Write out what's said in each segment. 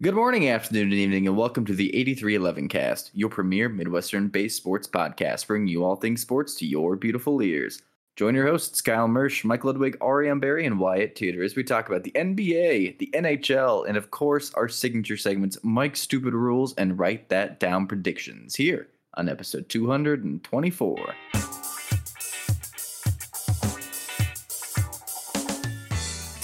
Good morning, afternoon, and evening, and welcome to the 8311 cast, your premier Midwestern based sports podcast, bringing you all things sports to your beautiful ears. Join your hosts, Kyle Mersch, Mike Ludwig, Ariane Barry, and Wyatt Tudor as we talk about the NBA, the NHL, and of course, our signature segments, Mike's Stupid Rules and Write That Down Predictions, here on episode 224.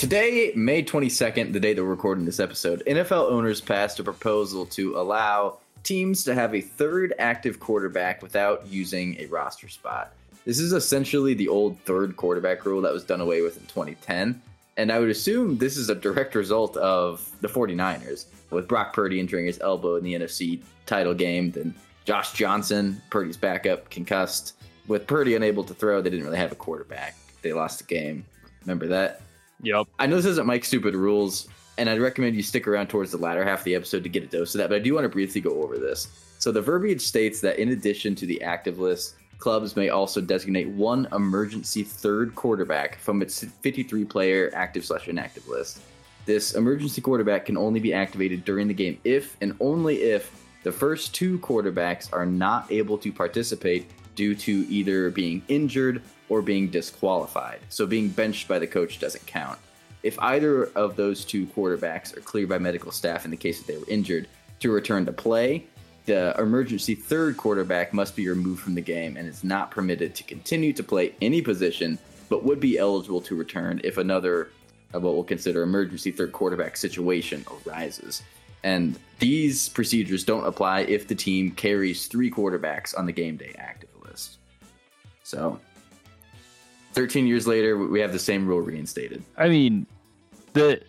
Today, May 22nd, the day that we're recording this episode, NFL owners passed a proposal to allow teams to have a third active quarterback without using a roster spot. This is essentially the old third quarterback rule that was done away with in 2010. And I would assume this is a direct result of the 49ers, with Brock Purdy injuring his elbow in the NFC title game, then Josh Johnson, Purdy's backup, concussed. With Purdy unable to throw, they didn't really have a quarterback. They lost the game. Remember that? Yep. I know this isn't Mike's stupid rules, and I'd recommend you stick around towards the latter half of the episode to get a dose of that, but I do want to briefly go over this. So the verbiage states that in addition to the active list, clubs may also designate one emergency third quarterback from its 53 player active slash inactive list. This emergency quarterback can only be activated during the game if and only if the first two quarterbacks are not able to participate due to either being injured or being disqualified. So being benched by the coach doesn't count. If either of those two quarterbacks are cleared by medical staff in the case that they were injured to return to play, the emergency third quarterback must be removed from the game and is not permitted to continue to play any position, but would be eligible to return if another, uh, what we'll consider emergency third quarterback situation arises. And these procedures don't apply if the team carries three quarterbacks on the game day active list. So 13 years later, we have the same rule reinstated. I mean, the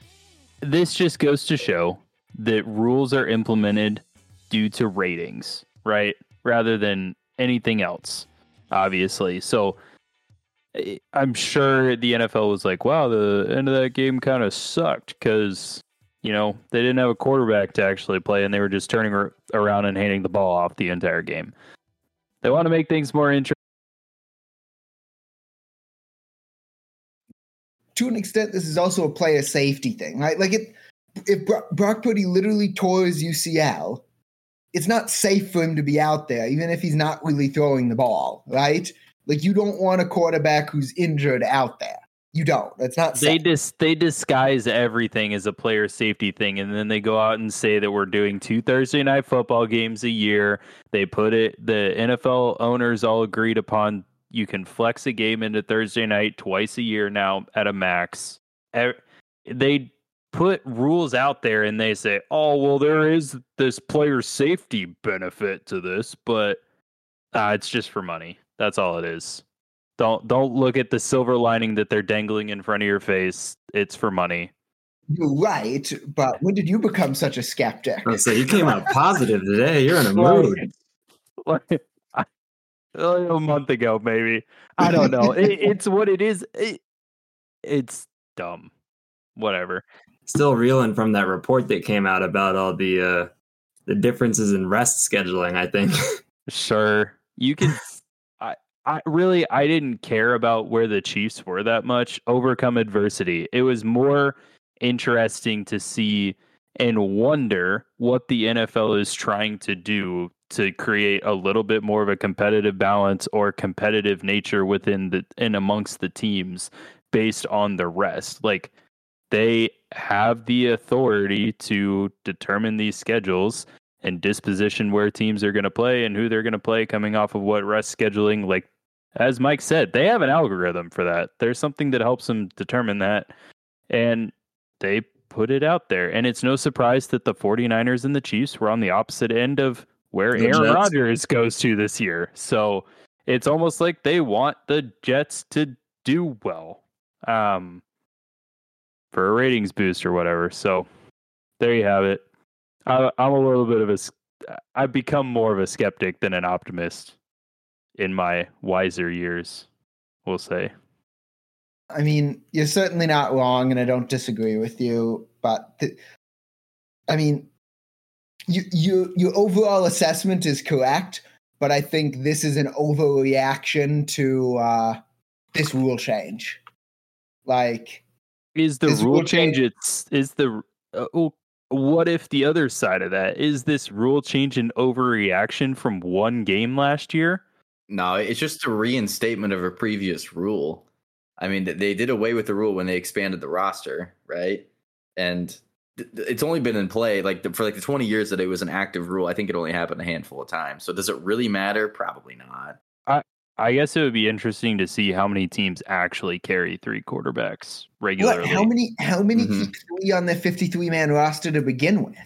this just goes to show that rules are implemented due to ratings, right? Rather than anything else, obviously. So I'm sure the NFL was like, wow, the end of that game kind of sucked because, you know, they didn't have a quarterback to actually play and they were just turning around and handing the ball off the entire game. They want to make things more interesting to an extent, this is also a player safety thing, right? Like it, if Brock Purdy literally tore his UCL, it's not safe for him to be out there, even if he's not really throwing the ball, right? Like you don't want a quarterback who's injured out there. You don't. That's not. They dis they disguise everything as a player safety thing, and then they go out and say that we're doing two Thursday night football games a year. They put it. The NFL owners all agreed upon you can flex a game into Thursday night twice a year now at a max. They put rules out there and they say, "Oh, well, there is this player safety benefit to this, but uh, it's just for money. That's all it is. Don't don't look at the silver lining that they're dangling in front of your face. It's for money." You're right, but when did you become such a skeptic? So you came out positive today. You're in a mood. Like, a month ago, maybe. I don't know. it, it's what it is. It, it's dumb. Whatever. Still reeling from that report that came out about all the uh the differences in rest scheduling. I think. sure, you can. I I really I didn't care about where the Chiefs were that much. Overcome adversity. It was more interesting to see and wonder what the NFL is trying to do to create a little bit more of a competitive balance or competitive nature within the and amongst the teams based on the rest. Like they have the authority to determine these schedules and disposition where teams are going to play and who they're going to play coming off of what rest scheduling like as Mike said, they have an algorithm for that. There's something that helps them determine that and they put it out there. And it's no surprise that the 49ers and the Chiefs were on the opposite end of where the Aaron Rodgers goes to this year. So it's almost like they want the Jets to do well um, for a ratings boost or whatever. So there you have it. I, I'm a little bit of a. I've become more of a skeptic than an optimist in my wiser years, we'll say. I mean, you're certainly not wrong, and I don't disagree with you. But th- I mean, you, you, your overall assessment is correct, but I think this is an overreaction to uh, this rule change. Like, is the rule, rule change? It's is the uh, oh, what if the other side of that is this rule change an overreaction from one game last year? No, it's just a reinstatement of a previous rule. I mean, they did away with the rule when they expanded the roster, right? And it's only been in play like for like the 20 years that it was an active rule. I think it only happened a handful of times. So does it really matter? Probably not. I I guess it would be interesting to see how many teams actually carry three quarterbacks regularly. What, how many how many Mhm. keep three on their 53 man roster to begin with?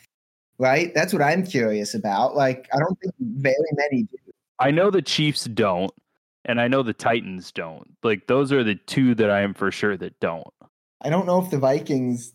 Right? That's what I'm curious about. Like, I don't think very many do. I know the Chiefs don't, and I know the Titans don't. Like those are the two that I am for sure that don't. I don't know if the Vikings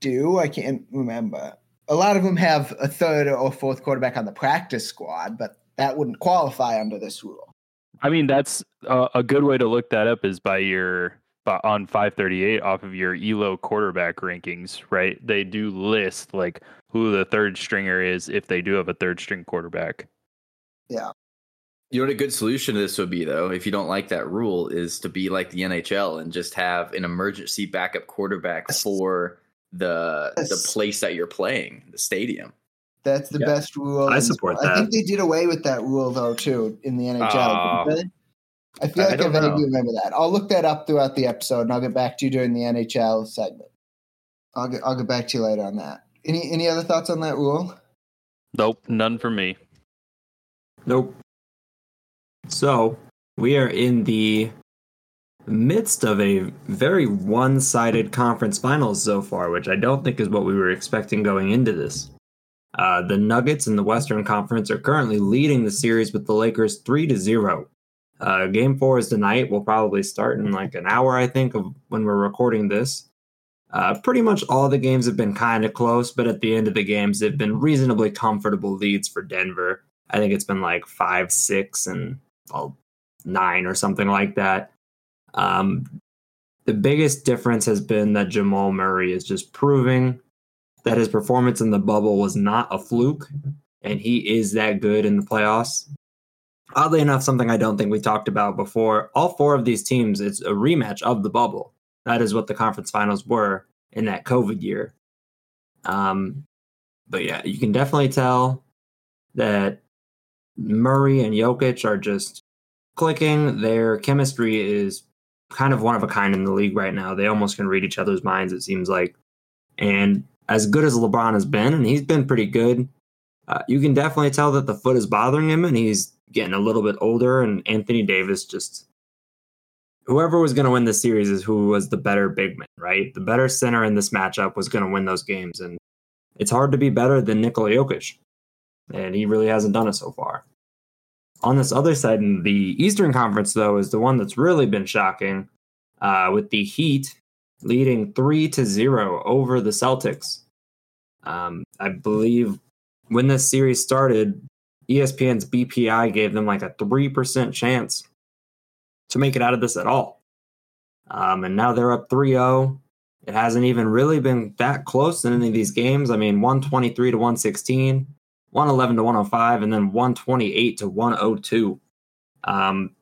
do. I can't remember. A lot of them have a third or fourth quarterback on the practice squad, but that wouldn't qualify under this rule. I mean, that's uh, a good way to look that up is by your by, on 538 off of your Elo quarterback rankings, right? They do list like who the third stringer is if they do have a third string quarterback. Yeah. You know what a good solution to this would be, though, if you don't like that rule, is to be like the NHL and just have an emergency backup quarterback for the the place that you're playing, the stadium. That's the Yeah. best rule. I in support sport. I think they did away with that rule though too in the NHL. Oh. Uh, I feel like I, don't vaguely remember that. I'll look that up throughout the episode, and I'll get back to you during the NHL segment. I'll get I'll get back to you later on that. Any any other thoughts on that rule? Nope, none for me. Nope. So we are in the midst of a very one-sided conference finals so far, which I don't think is what we were expecting going into this. Uh, the Nuggets in the Western Conference are currently leading the series with the Lakers three to zero. Uh, game four is tonight. We'll probably start in like an hour, I think, of when we're recording this. Uh, pretty much all the games have been kind of close, but at the end of the games, they've been reasonably comfortable leads for Denver. I think it's been like five, six, and well, nine or something like that. Um, the biggest difference has been that Jamal Murray is just proving that his performance in the bubble was not a fluke, and he is that good in the playoffs. Oddly enough, something I don't think we talked about before, all four of these teams, it's a rematch of the bubble. That is what the conference finals were in that COVID year. Um, but yeah, you can definitely tell that Murray and Jokic are just clicking. Their chemistry is kind of one of a kind in the league right now. They almost can read each other's minds, it seems like. And as good as LeBron has been, and he's been pretty good, uh, you can definitely tell that the foot is bothering him and he's getting a little bit older. And Anthony Davis just. Whoever was going to win this series is who was the better big man, right? The better center in this matchup was going to win those games. And it's hard to be better than Nikola Jokic. And he really hasn't done it so far. On this other side, in the Eastern Conference, though, is the one that's really been shocking, uh, with the Heat leading three to zero over the Celtics. Um, I believe when this series started, ESPN's BPI gave them like a three percent chance to make it out of this at all. Um, and now they're up 3-0. It hasn't even really been that close in any of these games. I mean, 123 to 116. 111 to 105 and then 128 to 102 um,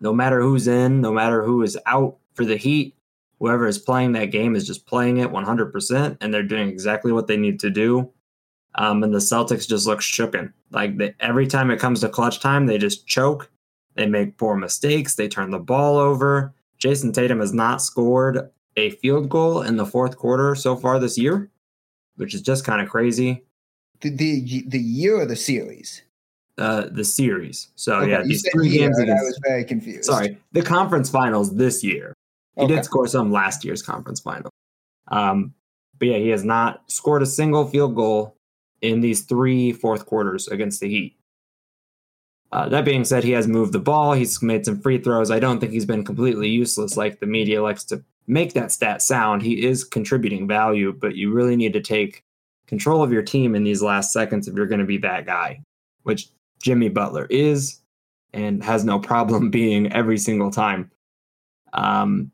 no matter who's in no matter who is out for the heat whoever is playing that game is just playing it 100% and they're doing exactly what they need to do. Um, and the celtics just look shooken. Like they, every time it comes to clutch time they just choke. They make poor mistakes. They turn the ball over. Jayson Tatum has not scored a field goal in the fourth quarter so far this year which is just kind of crazy The the, the year or the series? uh the series. So Okay, yeah, these three games and I was very confused. sorry, the conference finals this year. He Okay. did score some last year's conference final. Um but yeah, he has not scored a single field goal in these three fourth quarters against the Heat. Uh, that being said, he has moved the ball. He's made some free throws. I don't think he's been completely useless like the media likes to make that stat sound. He is contributing value, but you really need to take control of your team in these last seconds if you're going to be that guy, which Jimmy Butler is and has no problem being every single time. Um,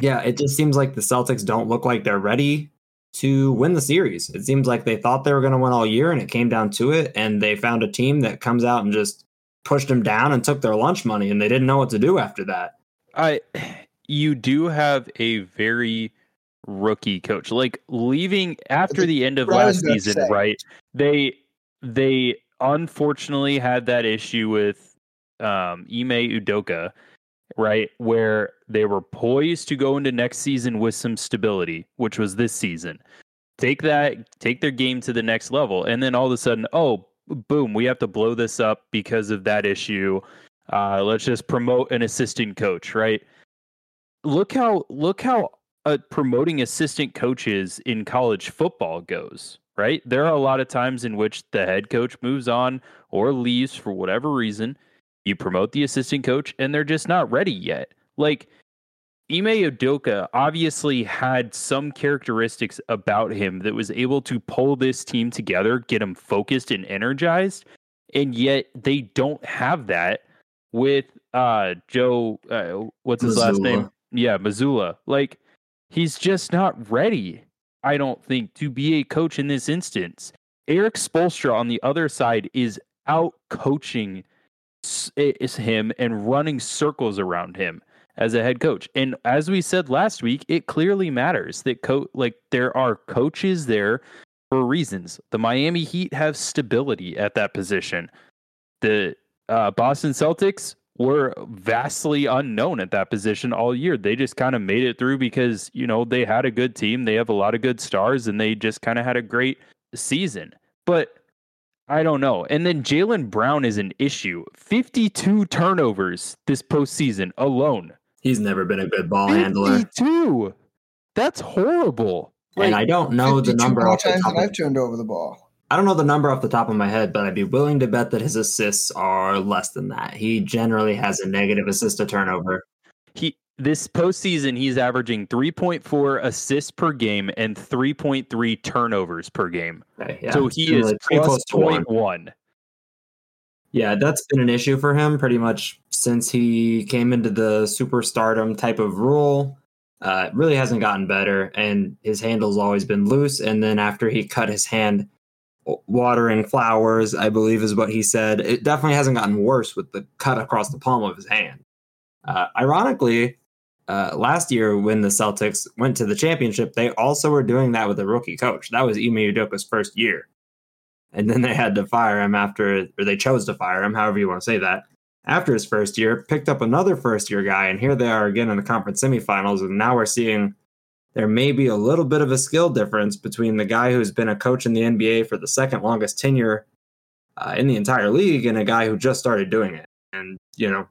yeah, it just seems like the Celtics don't look like they're ready to win the series. It seems like they thought they were going to win all year and it came down to it, and they found a team that comes out and just pushed them down and took their lunch money, and they didn't know what to do after that. I you do have a very rookie coach. Like leaving after the end of last season, say. right? They they unfortunately had that issue with um Ime Udoka, right? Where they were poised to go into next season with some stability, which was this season. Take that, take their game to the next level, and then all of a sudden, oh, boom, we have to blow this up because of that issue. Uh, let's just promote an assistant coach, right? Look how look how uh, promoting assistant coaches in college football goes, right? There are a lot of times in which the head coach moves on or leaves for whatever reason. You promote the assistant coach, and they're just not ready yet. Like Ime Udoka obviously had some characteristics about him that was able to pull this team together, get them focused and energized, and yet they don't have that with uh Joe. Uh, what's his last name? Yeah, Mazzulla. Like he's just not ready. I don't think to be a coach in this instance. Erik Spoelstra on the other side is out coaching is him and running circles around him as a head coach. And as we said last week, it clearly matters that co- like there are coaches there for reasons. The Miami Heat have stability at that position. The uh, Boston Celtics were vastly unknown at that position all year. They just kind of made it through because, you know, they had a good team. They have a lot of good stars and they just kind of had a great season. But I don't know. And then Jaylen Brown is an issue. 52 turnovers this postseason alone. He's never been a good ball handler. 52. That's horrible. and I don't know the number more off the times top of I've turned over the ball. I don't know the number off the top of my head, but I'd be willing to bet that his assists are less than that. He generally has a negative assist to turnover. he this postseason he's averaging 3.4 assists per game and 3.3 turnovers per game. Okay, yeah, so he is really pretty plus to one. Yeah, that's been an issue for him pretty much since he came into the superstardom type of role. Uh, it really hasn't gotten better, and his handle's always been loose. And then after he cut his hand watering flowers, I believe is what he said, it definitely hasn't gotten worse with the cut across the palm of his hand. Uh, ironically, uh, last year when the Celtics went to the championship, they also were doing that with a rookie coach. That was Ime Udoka's first year and then they had to fire him after, or they chose to fire him, however you want to say that. After his first year, picked up another first year guy, and here they are again in the conference semifinals. And now we're seeing there may be a little bit of a skill difference between the guy who's been a coach in the NBA for the second longest tenure uh, in the entire league and a guy who just started doing it. And, you know,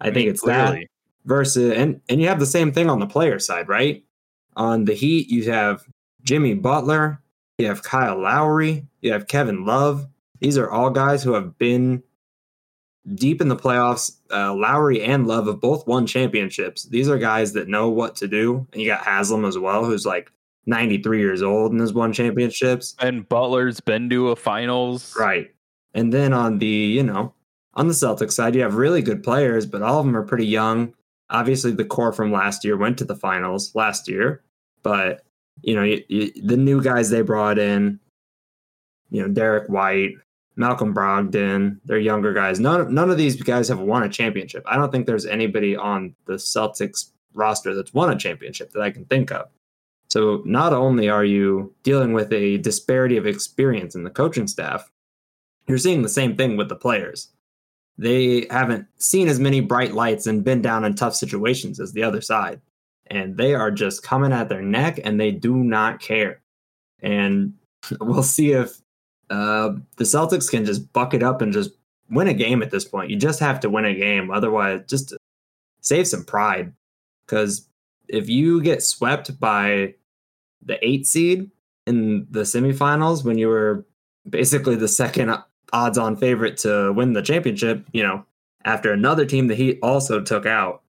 I, think it's that versus and and you have the same thing on the player side, right? On the Heat, you have Jimmy Butler, you have Kyle Lowry, you have Kevin Love. These are all guys who have been deep in the playoffs. Uh, Lowry and Love have both won championships. These are guys that know what to do. And you got Haslem as well, who's like 93 years old and has won championships. And Butler's been to a finals. Right. And then on the, you know, on the Celtics side, you have really good players, but all of them are pretty young. Obviously, the core from last year went to the finals last year, but you know, you, you, the new guys they brought in, you know, Derrick White, Malcolm Brogdon, they're younger guys. None, none of these guys have won a championship. I don't think there's anybody on the Celtics roster that's won a championship that I can think of. So not only are you dealing with a disparity of experience in the coaching staff, you're seeing the same thing with the players. They haven't seen as many bright lights and been down in tough situations as the other side. And they are just coming at their neck and they do not care. And we'll see if uh, the Celtics can just buck it up and just win a game at this point. You just have to win a game. Otherwise, just save some pride. Because if you get swept by the eight seed in the semifinals when you were basically the second odds on favorite to win the championship, you know, after another team the Heat also took out.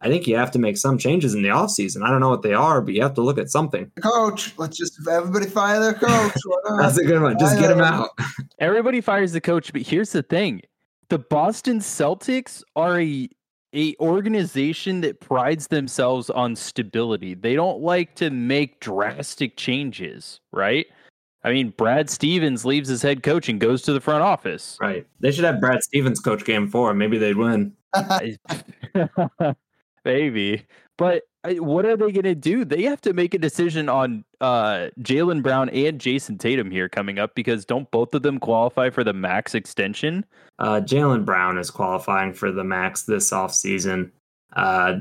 I think you have to make some changes in the offseason. I don't know what they are, but you have to look at something. Coach, let's just everybody fire their coach. That's a good one. Just get him out. Everybody fires the coach, but here's the thing. The Boston Celtics are a a organization that prides themselves on stability. They don't like to make drastic changes, right? I mean, Brad Stevens leaves his head coach and goes to the front office. Right. They should have Brad Stevens coach game four. Maybe they'd win. Maybe. But what are they going to do? They have to make a decision on uh, Jaylen Brown and Jayson Tatum here coming up because don't both of them qualify for the max extension? Uh, Jaylen Brown is qualifying for the max this offseason. Uh,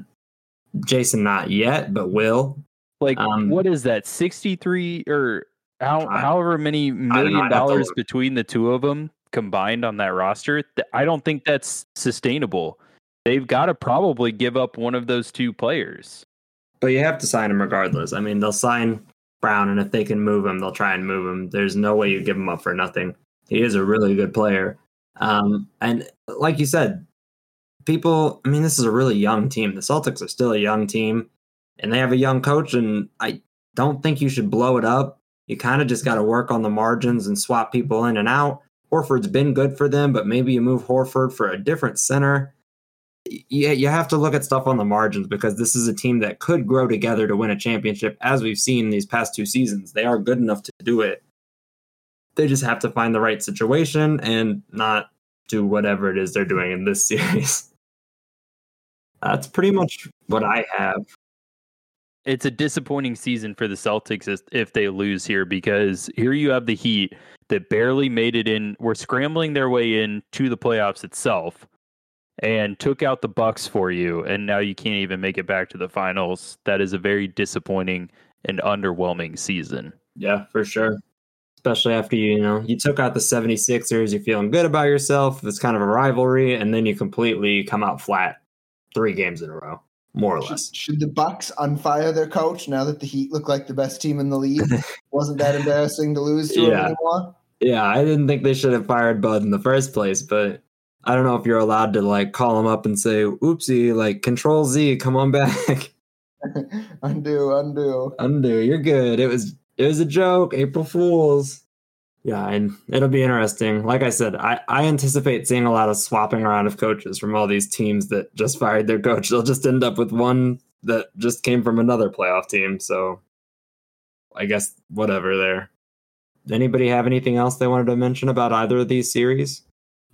Jayson, not yet, but will. Like, Um, what is that? 63 or how, I- however many million I'd have to dollars between the two of them combined on that roster? I don't think that's sustainable. They've got to probably give up one of those two players. But you have to sign him regardless. I mean, they'll sign Brown, and if they can move him, they'll try and move him. There's no way you give him up for nothing. He is a really good player. Um, and like you said, people, I mean, this is a really young team. The Celtics are still a young team, and they have a young coach, and I don't think you should blow it up. You kind of just got to work on the margins and swap people in and out. Horford's been good for them, but maybe you move Horford for a different center yeah, you have to look at stuff on the margins because this is a team that could grow together to win a championship, as we've seen these past two seasons. They are good enough to do it. They just have to find the right situation and not do whatever it is they're doing in this series. That's pretty much what I have. it's a disappointing season for the Celtics if they lose here because here you have the Heat that barely made it in, were scrambling their way in to the playoffs itself and took out the Bucks for you and now you can't even make it back to the finals. That is a very disappointing and underwhelming season. Yeah, for sure. Especially after you, you know, you took out the 76ers, you're feeling good about yourself. It's kind of a rivalry, and then you completely come out flat three games in a row, more or less. Should, should the Bucks unfire their coach now that the Heat look like the best team in the league? Wasn't that embarrassing to lose to Yeah. anymore? Yeah, I didn't think they should have fired Bud in the first place, but I don't know if you're allowed to like call him up and say, "Oopsie!" Like Control Z, come on back, undo, undo. undo. You're good. It was it was a joke. April Fools. Yeah, and it'll be interesting. Like I said, I, I anticipate seeing a lot of swapping around of coaches from all these teams that just fired their coach. They'll just end up with one that just came from another playoff team. So I guess whatever there. Anybody have anything else they wanted to mention about either of these series?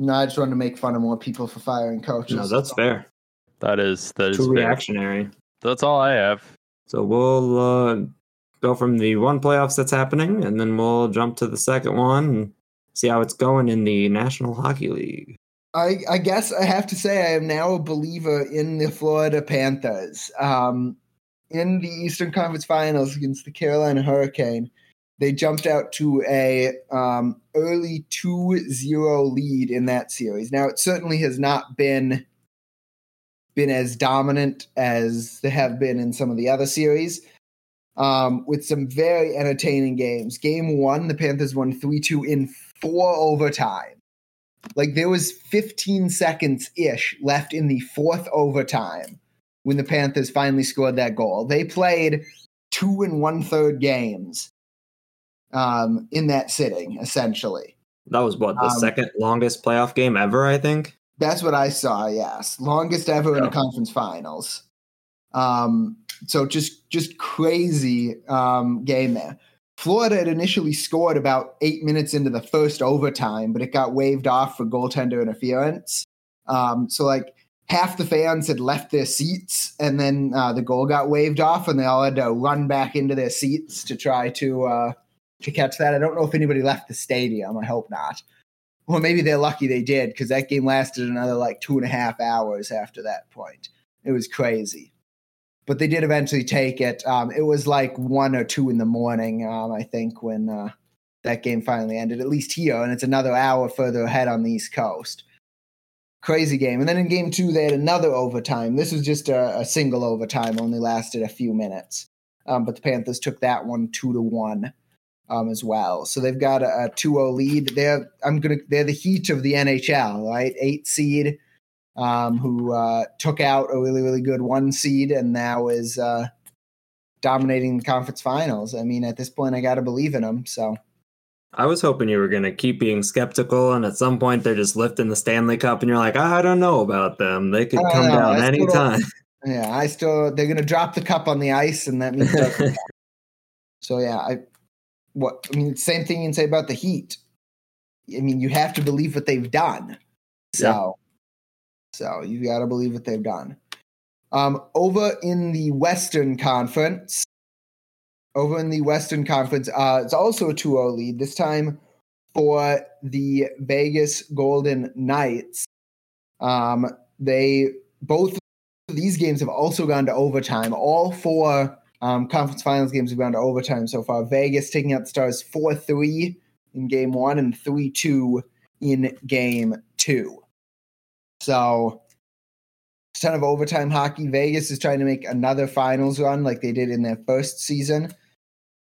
No, I just wanted to make fun of more people for firing coaches. No, that's fair. That is that is Too fair. reactionary. That's all I have. So we'll uh, go from the one playoffs that's happening, and then we'll jump to the second one and see how it's going in the National Hockey League. I, I guess I have to say I am now a believer in the Florida Panthers. Um, in the Eastern Conference Finals against the Carolina Hurricane, they jumped out to a um, early 2-0 lead in that series. Now it certainly has not been been as dominant as they have been in some of the other series. Um, with some very entertaining games. Game one, the Panthers won 3 2 in four overtime. Like there was 15 seconds ish left in the fourth overtime when the Panthers finally scored that goal. They played two and one third games um, in that sitting, essentially. That was what the Um, second longest playoff game ever, I think. That's what I saw. Yes, longest ever in Yeah. a conference finals. Um, so just just crazy um, game there. Florida had initially scored about eight minutes into the first overtime, but it got waved off for goaltender interference. Um, so like half the fans had left their seats, and then uh, the goal got waved off, and they all had to run back into their seats to try to uh, to catch that. I don't know if anybody left the stadium. I hope not. Well, maybe they're lucky they did because that game lasted another like two and a half hours after that point. It was crazy. But they did eventually take it. Um, it was like one or two in the morning, um, I think, when uh, that game finally ended, at least here. And it's another hour further ahead on the East Coast. Crazy game. And then in game two, they had another overtime. This was just a, a single overtime, only lasted a few minutes. Um, but the Panthers took that one two to one um, as well. So they've got a, a 2-0 lead. They're I'm gonna they're the heat of the NHL, right? Eight seed, um, who uh, took out a really really good one seed and now is uh, dominating the conference finals. I mean, at this point, I got to believe in them. So I was hoping you were going to keep being skeptical, and at some point they're just lifting the Stanley Cup, and you're like, I don't know about them. They could come know. down I anytime. yeah, I still they're gonna drop the cup on the ice, and that means. so yeah, I what I mean, same thing you can say about the Heat. I mean, you have to believe what they've done. So, so you got to believe what they've done. Um, over in the Western Conference, over in the Western Conference, uh, it's also a 2 0 lead, this time for the Vegas Golden Knights. Um, they both of these games have also gone to overtime. All four um, conference finals games have gone to overtime so far. Vegas taking out the Stars 4 3 in game one and 3 2 in game two. So, ton of overtime hockey. Vegas is trying to make another finals run like they did in their first season.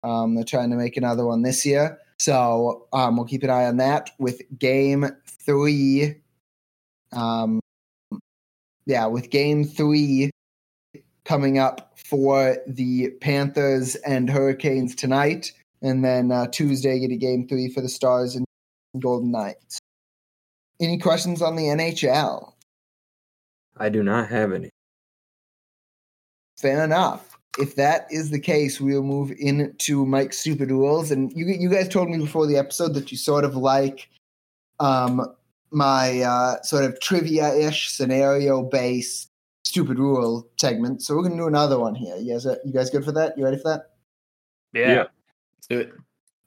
Um, they're trying to make another one this year. So um, we'll keep an eye on that with game three. Um, yeah, with game three coming up for the Panthers and Hurricanes tonight. And then uh, Tuesday, get a game three for the Stars and Golden Knights. Any questions on the NHL? I do not have any. Fair enough. If that is the case, we'll move into Mike's stupid rules. And you you guys told me before the episode that you sort of like um, my uh, sort of trivia-ish scenario based stupid rule segment. So we're gonna do another one here. You guys, you guys good for that? You ready for that? Yeah. Yeah. Let's do it.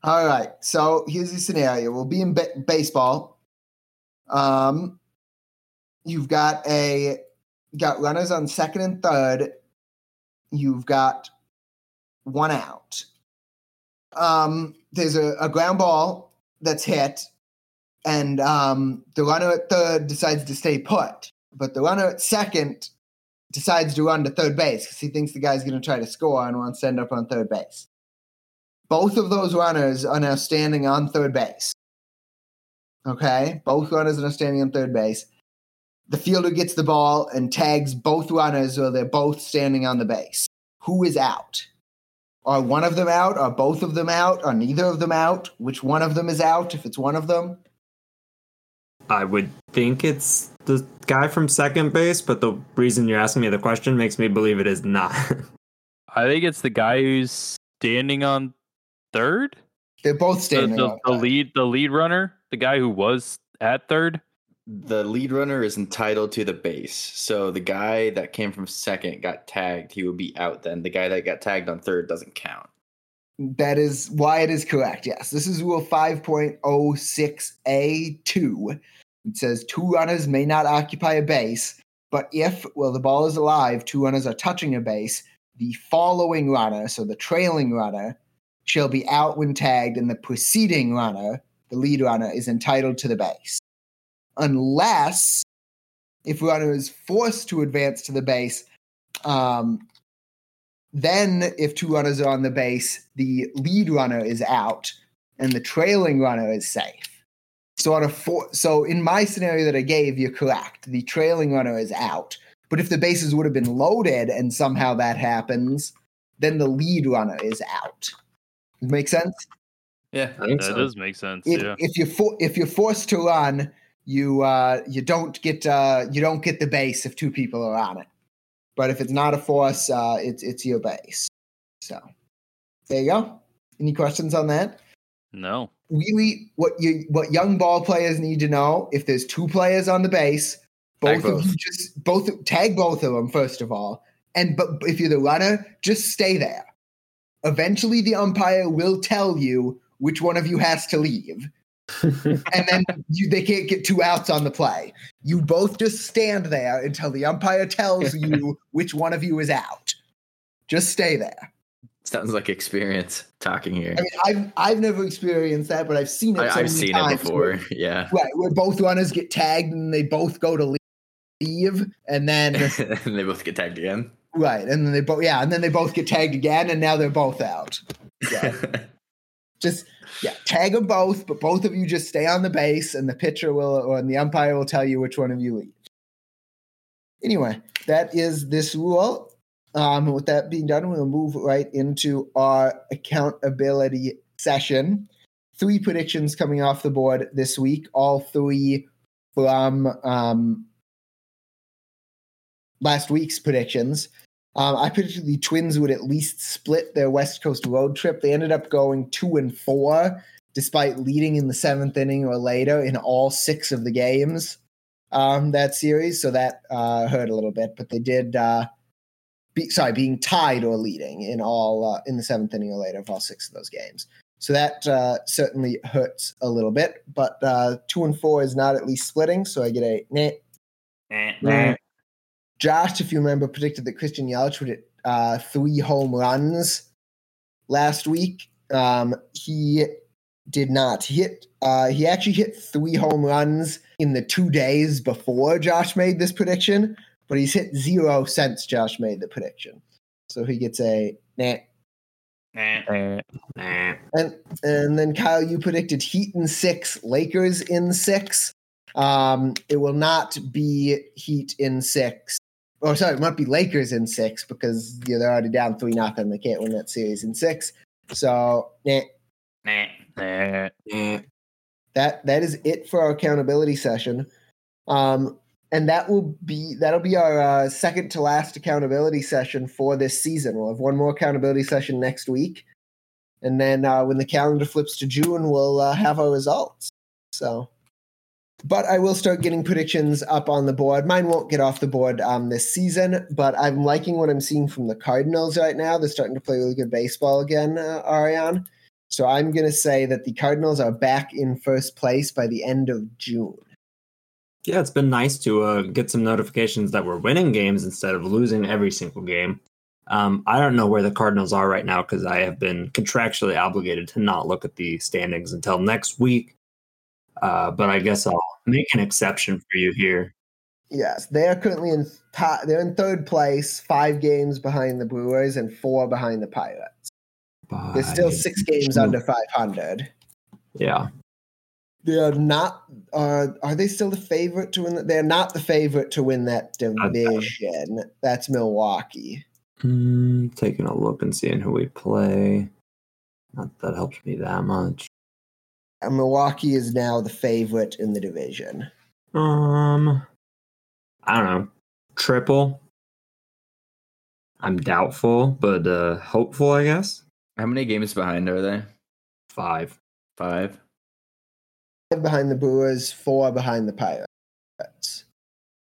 All right. So here's the scenario. We'll be in ba- baseball. Um, you've got a got runners on second and third. You've got one out. Um, there's a, a ground ball that's hit, and um, the runner at third decides to stay put, but the runner at second decides to run to third base because he thinks the guy's going to try to score and wants to end up on third base. Both of those runners are now standing on third base. Okay, both runners are now standing on third base. The fielder gets the ball and tags both runners, or they're both standing on the base. Who is out? Are one of them out? Are both of them out? Are neither of them out? Which one of them is out? If it's one of them, I would think it's the guy from second base, but the reason you're asking me the question makes me believe it is not. I think it's the guy who's standing on third. they're both The, standing. the, on the third. lead, the lead runner, the guy who was at third. The lead runner is entitled to the base. So the guy that came from second got tagged. He would be out then. The guy that got tagged on third doesn't count. That is why it is correct. Yes, this is Rule 5.06A2. It says two runners may not occupy a base, but if, while the ball is alive, two runners are touching a base, the following runner, so the trailing runner, shall be out when tagged, and the preceding runner, the lead runner, is entitled to the base. Unless, if runner is forced to advance to the base, um, then, if two runners are on the base, the lead runner is out and the trailing runner is safe. So, on a four, so in my scenario that I gave, you're correct. The trailing runner is out. But if the bases would have been loaded and somehow that happens, then the lead runner is out. Make sense? Yeah. I think That so. does make sense. If, yeah. if you're for, if you're forced to run, you uh, you don't get uh, you don't get the base if two people are on it. But if it's not a force, uh, it's it's your base. So there you go. Any questions on that? No. Really, what you what young ball players need to know: if there's two players on the base, Tag both of you just both tag both of them first of all, and but if you're the runner, just stay there. Eventually, the umpire will tell you which one of you has to leave and then you, they can't get two outs on the play. You both just stand there until the umpire tells you which one of you is out. Just stay there. Sounds like experience talking here. I mean, I've I've never experienced that, but I've seen it. I, so I've many seen it before. Where, Yeah. right, where both runners get tagged and they both go to leave, and then and they both get tagged again. right, and then they both yeah, and then they both get tagged again, and now they're both out. Yeah. just yeah, tag them both, but both of you just stay on the base, and the pitcher will or the umpire will tell you which one of you leave. Anyway, that is this rule. Um, with that being done, we'll move right into our accountability session. Three predictions coming off the board this week, all three from um, last week's predictions. Um, I predicted the Twins would at least split their West Coast road trip. They ended up going two and four, despite leading in the seventh inning or later in all six of the games um, that series. So that uh, hurt a little bit, but they did uh, be, sorry, being tied or leading in all uh, in the seventh inning or later of all six of those games. So that uh, certainly hurts a little bit. But uh, two and four is not at least splitting, so I get a nah. Nah. Josh, if you remember, predicted that Christian Yelich would hit uh, three home runs last week. Um, he did not hit. Uh, he actually hit three home runs in the two days before Josh made this prediction, but he's hit zero since Josh made the prediction. So he gets a nah. Eh, Nah. And and then Kyle, you predicted Heat in six, Lakers in six. Um, it will not be Heat in six. Oh, sorry, it might be Lakers in six because you know, they're already down three nothing. They can't win that series in six. So nah, eh. Nah. that that is it for our accountability session. Um, and that will be that'll be our uh, second to last accountability session for this season. We'll have one more accountability session next week, and then uh, when the calendar flips to June, we'll uh, have our results. So, but I will start getting predictions up on the board. Mine won't get off the board um, this season, but I'm liking what I'm seeing from the Cardinals right now. They're starting to play really good baseball again, uh. So I'm going to say that the Cardinals are back in first place by the end of June. Yeah, it's been nice to uh, get some notifications that we're winning games instead of losing every single game. Um, I don't know where the Cardinals are right now because I have been contractually obligated to not look at the standings until next week. Uh, but I guess I'll make an exception for you here. Yes, they are currently in top, they're in third place, five games behind the Brewers and four behind the Pirates. They're still six games under 500. Yeah. They are not. Uh, are they still the favorite to win? The, they're not the favorite to win that division. That's Milwaukee. Mm, taking a look and seeing who we play. Not that helps me that much. And Milwaukee is now the favorite in the division. Um, I don't know. Triple. I'm doubtful, but uh, hopeful, I guess. How many games behind are they? Five. Five. Five behind the Brewers, four behind the Pirates.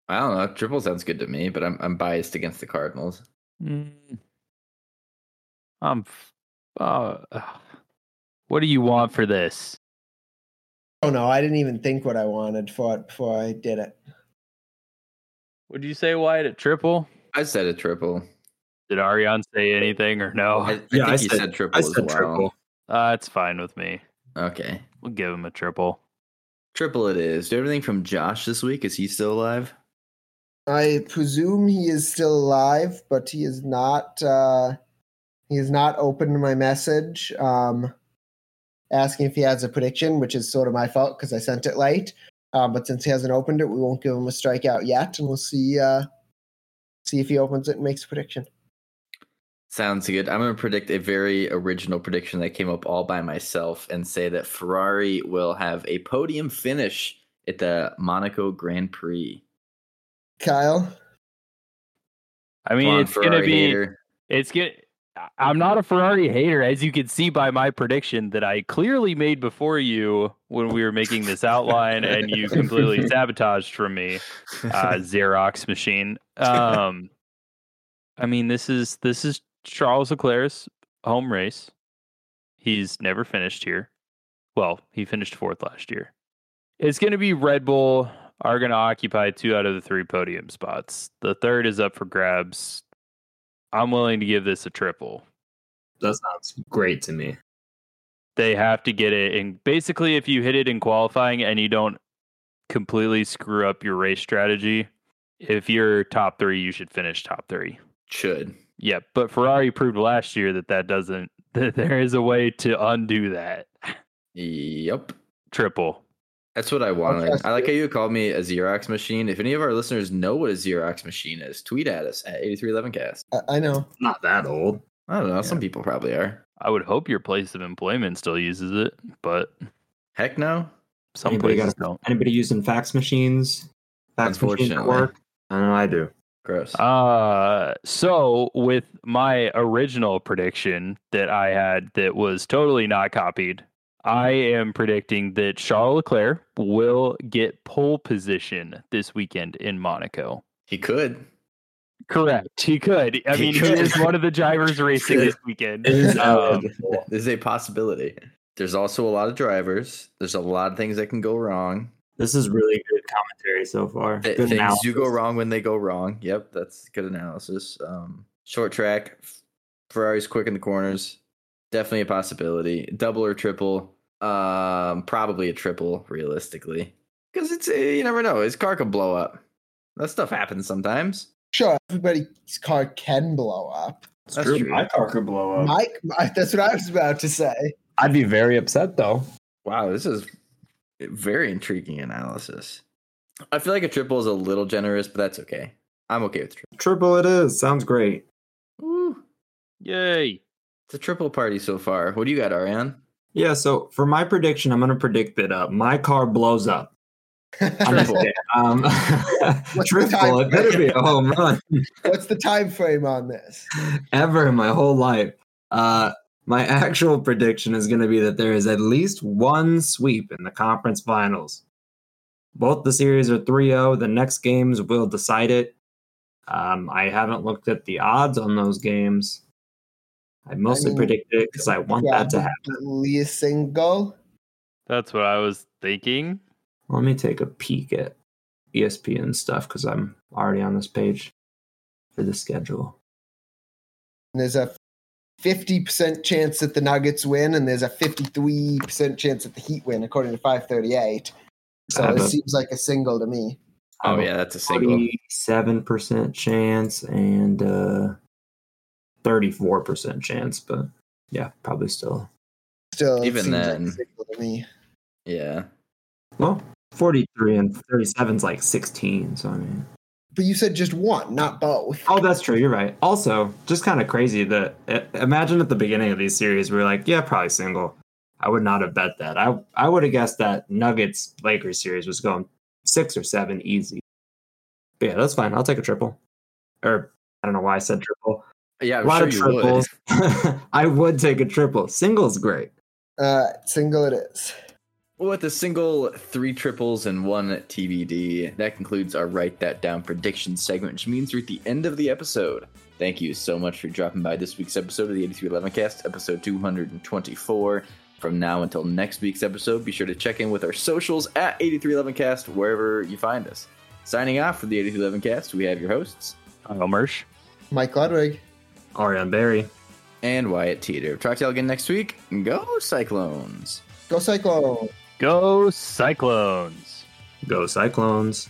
I don't know. Triple sounds good to me, but I'm I'm biased against the Cardinals. Mm. I'm. Uh, what do you want for this? Oh no, I didn't even think what I wanted for it before I did it. Would you say Wyatt at triple? I said a triple. Did Ariane say anything or no? I, I Yeah, think I he said- said, triple I as said well. triple. Uh, it's fine with me. Okay. We'll give him a triple. Triple it is. Do have anything from Josh this week? Is he still alive? I presume he is still alive, but he is not. Uh, he has not opened my message um, asking if he has a prediction, which is sort of my fault because I sent it late. Um, but since he hasn't opened it, we won't give him a strikeout yet, and we'll see. Uh, see if he opens it and makes a prediction. Sounds good. I'm going to predict a very original prediction that came up all by myself and say that Ferrari will have a podium finish at the Monaco Grand Prix. Kyle, I mean, on, it's gonna be. hater. It's gonna. I'm not a Ferrari hater, as you can see by my prediction that I clearly made before you when we were making this outline, and you completely sabotaged from me, uh, Xerox machine. Um, I mean, this is this is Charles Leclerc's home race. He's never finished here. Well, he finished fourth last year. It's going to be Red Bull are going to occupy two out of the three podium spots. The third is up for grabs. I'm willing to give this a triple. That sounds great to me. They have to get it. And basically, if you hit it in qualifying and you don't completely screw up your race strategy, if you're top three, you should finish top three. Should. Yep. But Ferrari proved last year that that doesn't, that there is a way to undo that. Yep. Triple. That's what I wanted. trust I like how you called me a Xerox machine. If any of our listeners know what a Xerox machine is, tweet at us at 8311cast. I, I know. Not that old. I don't know. Some people probably are. I would hope your place of employment still uses it, but Heck no. some Anybody places got a- don't. Anybody using fax machines? Fax machines at Unfortunately. work? I know I do. Gross. Uh, so with my original prediction that I had that was totally not copied, I am predicting that Charles Leclerc will get pole position this weekend in Monaco. he could. Correct. He could. I He mean, he is one of the drivers racing this weekend. Is Um, There's a possibility. There's also a lot of drivers. There's a lot of things that can go wrong. This is really good commentary so far. Th- Good things analysis. do go wrong when they go wrong. Yep, that's good analysis. Um, short track, Ferrari's quick in the corners. Definitely a possibility. Double or triple. Um, probably a triple, realistically, because it's eh, you never know. His car could blow up. That stuff happens sometimes. Sure, everybody's car can blow up. It's That's true. true. My car could blow up. Mike, Mike, that's what I was about to say. I'd be very upset though. Wow, this is very intriguing analysis. I feel like a triple is a little generous, but that's okay. I'm okay with triple. Triple it is. Sounds great. Woo. Yay. It's a triple party so far. What do you got, Ariane? Yeah, so for my prediction, I'm going to predict that uh, my car blows up. I'm Triple. Um, triple, it better be a home run. What's the time frame on this? Ever in my whole life. Uh, my actual prediction is going to be that there is at least one sweep in the conference finals. Both the series are 3 0. The next games will decide it. Um, I haven't looked at the odds on those games. I mostly mean, predicted it because I want that to happen. Probably a single. That's what I was thinking. Let me take a peek at ESPN stuff because I'm already on this page for the schedule. There's a 50% chance that the Nuggets win, and there's a 53% chance that the Heat win, according to 538. So it a- seems like a single to me. Oh yeah, that's a single. Forty-seven percent chance and uh, thirty-four percent chance, but yeah, probably still. Still, Even seems like a then. single to me. Yeah. Well, forty-three and thirty-seven is like sixteen. So I mean, But you said just one, not both. oh, that's true. You're right. Also, just kind of crazy that uh, imagine at the beginning of these series, we are like, yeah, probably single. I would not have bet that. I I would have guessed that Nuggets Lakers series was going six or seven easy. But yeah, that's fine. I'll take a triple. Or I don't know why I said triple. Yeah, a I'm lot sure of you would. triples. I would take a triple. Single's great. Uh, single it is. With a single, three triples, and one TBD, that concludes our Write That Down prediction segment, which means we're at the end of the episode. Thank you so much for dropping by this week's episode of the 8311 Cast, episode 224. From now until next week's episode, be sure to check in with our socials at 8311cast, wherever you find us. Signing off for the 8311 Cast, we have your hosts Kyle Mersch. Mike Ludwig. Ariane Barry. and Wyatt Teeter. Talk to y'all again next week. Go Cyclones! Go Cyclone. Go Cyclones. Go Cyclones.